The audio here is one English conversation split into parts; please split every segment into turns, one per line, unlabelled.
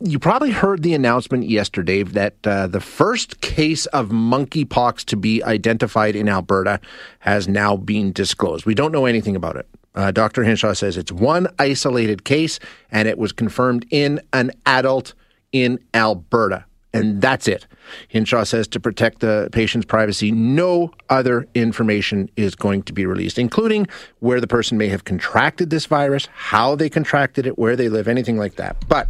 you probably heard the announcement yesterday that uh, the first case of monkeypox to be identified in Alberta has now been disclosed. We don't know anything about it. Uh, Dr. Hinshaw says it's one isolated case and it was confirmed in an adult in Alberta. And that's it. Hinshaw says to protect the patient's privacy, no other information is going to be released, including where the person may have contracted this virus, how they contracted it, where they live, anything like that. But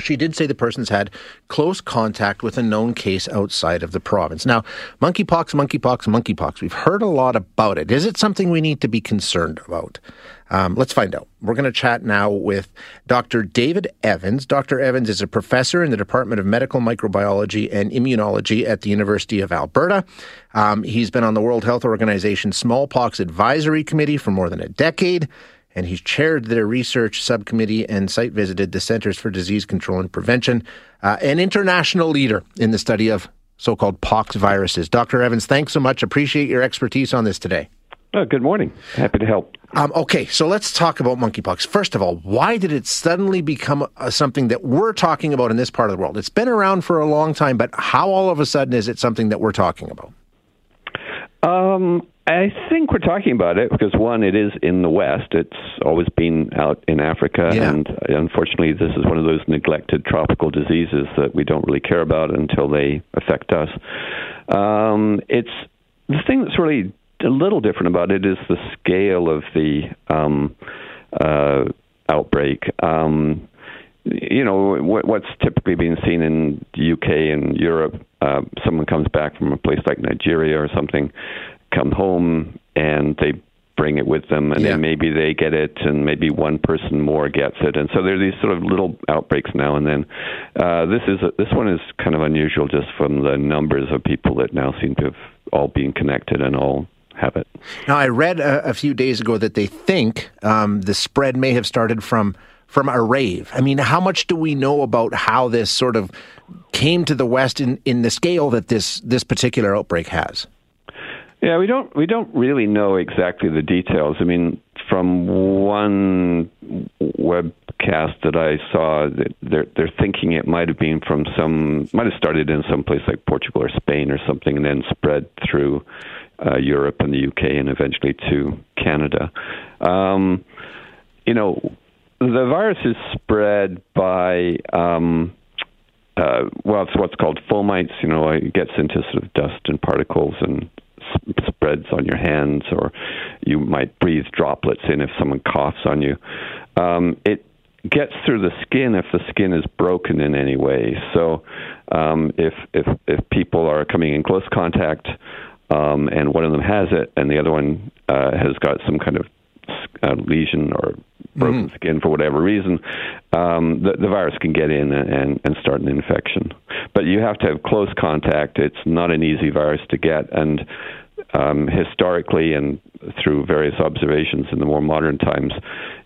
she did say the person's had close contact with a known case outside of the province. Now, monkeypox, monkeypox, monkeypox. We've heard a lot about it. Is it something we need to be concerned about? Um, let's find out. We're going to chat now with Dr. David Evans. Dr. Evans is a professor in the Department of Medical Microbiology and Immunology at the University of Alberta. Um, he's been on the World Health Organization Smallpox Advisory Committee for more than a decade and he's chaired their research subcommittee and site visited the Centers for Disease Control and Prevention, uh, an international leader in the study of so called pox viruses. Dr. Evans, thanks so much. Appreciate your expertise on this today.
Oh, good morning. Happy to help.
Um, okay, so let's talk about monkeypox. First of all, why did it suddenly become uh, something that we're talking about in this part of the world? It's been around for a long time, but how all of a sudden is it something that we're talking about?
Um, I think we're talking about it because one, it is in the West. It's always been out in Africa,
yeah.
and unfortunately, this is one of those neglected tropical diseases that we don't really care about until they affect us. Um, it's the thing that's really a little different about it is the scale of the um, uh, outbreak. Um, you know what, what's typically been seen in the UK and Europe. Uh, someone comes back from a place like Nigeria or something, come home and they bring it with them, and
Yeah.
then maybe they get it, and maybe one person more gets it, and so there are these sort of little outbreaks now and then. Uh, this is this one is kind of unusual just from the numbers of people that now seem to have all been connected and all have it.
Now, I read a, a few days ago that they think um, the spread may have started from from a rave. I mean, how much do we know about how this sort of came to the West in, in the scale that this this particular outbreak has?
Yeah, we don't we don't really know exactly the details. I mean, from one webcast that I saw, they're they're thinking it might have been from some might have started in some place like Portugal or Spain or something, and then spread through uh, Europe and the UK and eventually to Canada. Um, you know, the virus is spread by. Um, uh, well, it's what's called fomites. You know, it gets into sort of dust and particles and spreads on your hands, or you might breathe droplets in if someone coughs on you. Um, it gets through the skin if the skin is broken in any way. So, um, if if if people are coming in close contact, um, and one of them has it, and the other one uh, has got some kind of uh, lesion or broken skin for whatever reason, um, the, the virus can get in and, and start an infection. But you have to have close contact. It's not an easy virus to get, and um, historically and through various observations in the more modern times,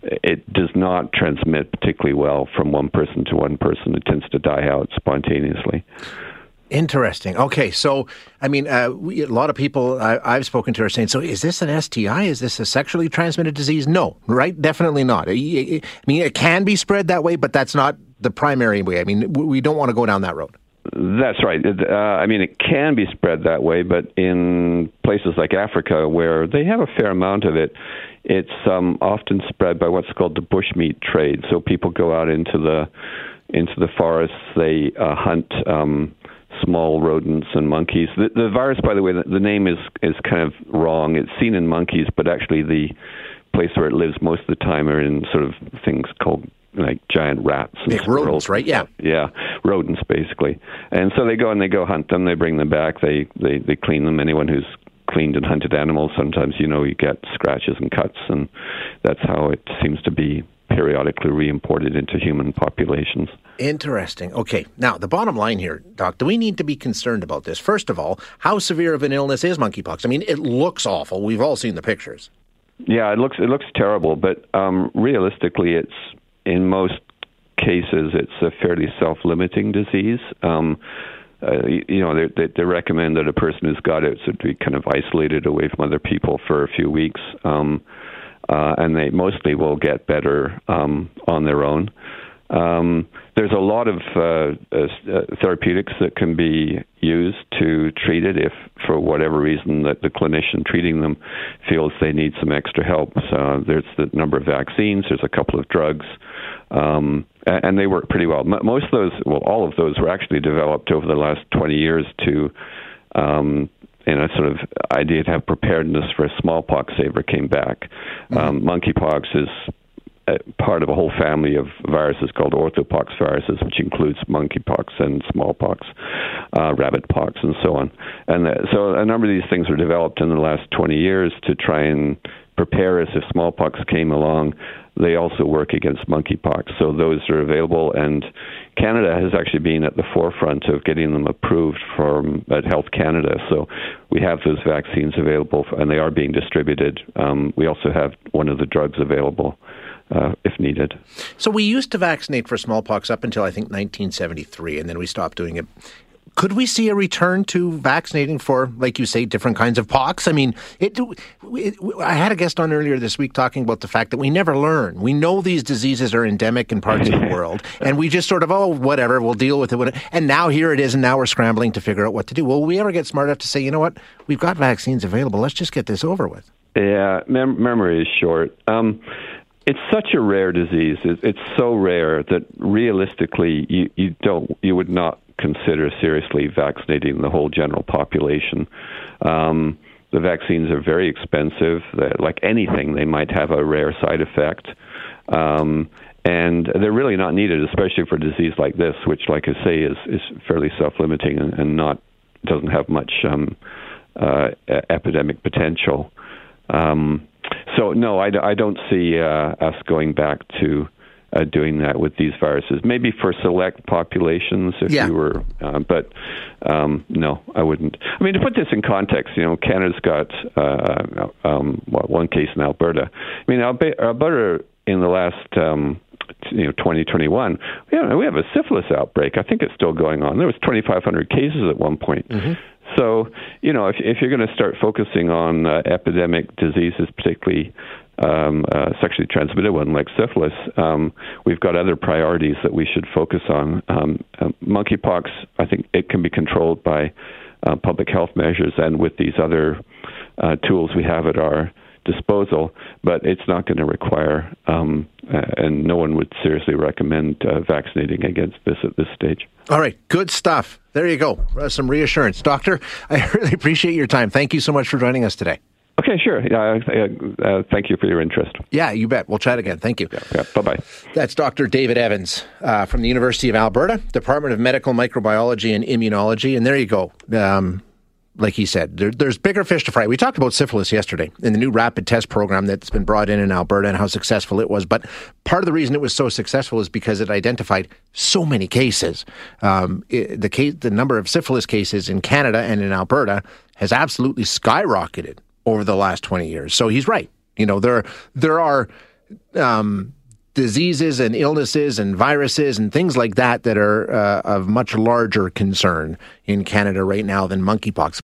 it does not transmit particularly well from one person to one person. It tends to die out spontaneously.
Interesting. Okay, so I mean, uh, we, a lot of people I, I've spoken to are saying, "So is this an STI? Is this a sexually transmitted disease?" No, right? Definitely not. I, mean, it can be spread that way, but that's not the primary way. I mean, we don't want to go down that road.
That's right. Uh, I mean, it can be spread that way, but in places like Africa, where they have a fair amount of it, it's um, often spread by what's called the bushmeat trade. So people go out into the into the forests, they uh, hunt um, small rodents and monkeys. The, the virus, by the way, the, the name is is kind of wrong. It's seen in monkeys, but actually the place where it lives most of the time are in sort of things called like giant rats and
Big
squirrels.
rodents, right? Yeah.
Yeah, rodents basically. And so they go and they go hunt them. They bring them back. They they they clean them. Anyone who's cleaned and hunted animals, sometimes you know you get scratches and cuts, and that's how it seems to be periodically reimported into human populations.
Interesting. Okay, now the bottom line here, Doc, do we need to be concerned about this? First of all, how severe of an illness is monkeypox? I mean, it looks awful. We've all seen the pictures.
Yeah, it looks it looks terrible, but um, realistically, it's in most cases it's a fairly self-limiting disease. Um, uh, you, know, they, they, they recommend that a person who's got it should be kind of isolated away from other people for a few weeks, um, uh, and they mostly will get better um, on their own. Um, there's a lot of uh, uh, therapeutics that can be used to treat it if, for whatever reason, that the clinician treating them feels they need some extra help. So there's the number of vaccines. There's a couple of drugs. Um, and they work pretty well. Most of those, well, all of those were actually developed over the last 20 years to um, in a sort of idea to have preparedness for smallpox ever came back. Mm-hmm. Um, monkeypox is part of a whole family of viruses called orthopox viruses, which includes monkeypox and smallpox, uh, rabbitpox, and so on. And uh, so a number of these things were developed in the last 20 years to try and prepare us if smallpox came along. They also work against monkeypox, so those are available. And Canada has actually been at the forefront of getting them approved from at Health Canada. So we have those vaccines available, and they are being distributed. Um, we also have one of the drugs available uh, if needed.
So we used to vaccinate for smallpox up until I think 1973, and then we stopped doing it. Could we see a return to vaccinating for, like you say, different kinds of pox? I mean, it, it, I had a guest on earlier this week talking about the fact that we never learn. We know these diseases are endemic in parts of the world, and we just sort of, oh, whatever, we'll deal with it. And now here it is, and now we're scrambling to figure out what to do. Will we ever get smart enough to say, you know what, we've got vaccines available, let's just get this over with?
Yeah, mem- memory is short. Um, it's such a rare disease. It's so rare that realistically, you, you don't, you would not consider seriously vaccinating the whole general population. Um, the vaccines are very expensive. They're, like anything, they might have a rare side effect. Um, and they're really not needed, especially for a disease like this, which, like I say, is is fairly self-limiting and, and not doesn't have much um, uh, epidemic potential. Um, so no, I, I don't see uh, us going back to uh, doing that with these viruses. Maybe for select populations, if
yeah.
you were, uh, but um, no, I wouldn't. I mean, to put this in context, you know, Canada's got uh, um, one case in Alberta. I mean, Alberta in the last. Um, you know 2021 yeah we have a syphilis outbreak i think it's still going on there was 2500 cases at one point mm-hmm. So, you know, if, if you're going to start focusing on uh, epidemic diseases, particularly um, uh, sexually transmitted one like syphilis, um, we've got other priorities that we should focus on. Um, uh, monkeypox, I think it can be controlled by uh, public health measures and with these other uh, tools we have at our disposal, but it's not going to require, um, uh, and no one would seriously recommend uh, vaccinating against this at this stage.
All right, good stuff. There you go. Uh, some reassurance. Doctor, I really appreciate your time. Thank you so much for joining us today.
Okay, sure. Uh, uh, thank you for your interest.
Yeah, you bet. We'll chat again. Thank you.
Yeah, yeah. Bye bye.
That's Dr. David Evans uh, from the University of Alberta, Department of Medical Microbiology and Immunology. And there you go. Um, like he said, there, there's bigger fish to fry. We talked about syphilis yesterday in the new rapid test program that's been brought in in Alberta and how successful it was. But part of the reason it was so successful is because it identified so many cases. Um, it, the case, the number of syphilis cases in Canada and in Alberta has absolutely skyrocketed over the last 20 years. So he's right. You know, there there are um, diseases and illnesses and viruses and things like that that are uh, of much larger concern in Canada right now than monkeypox.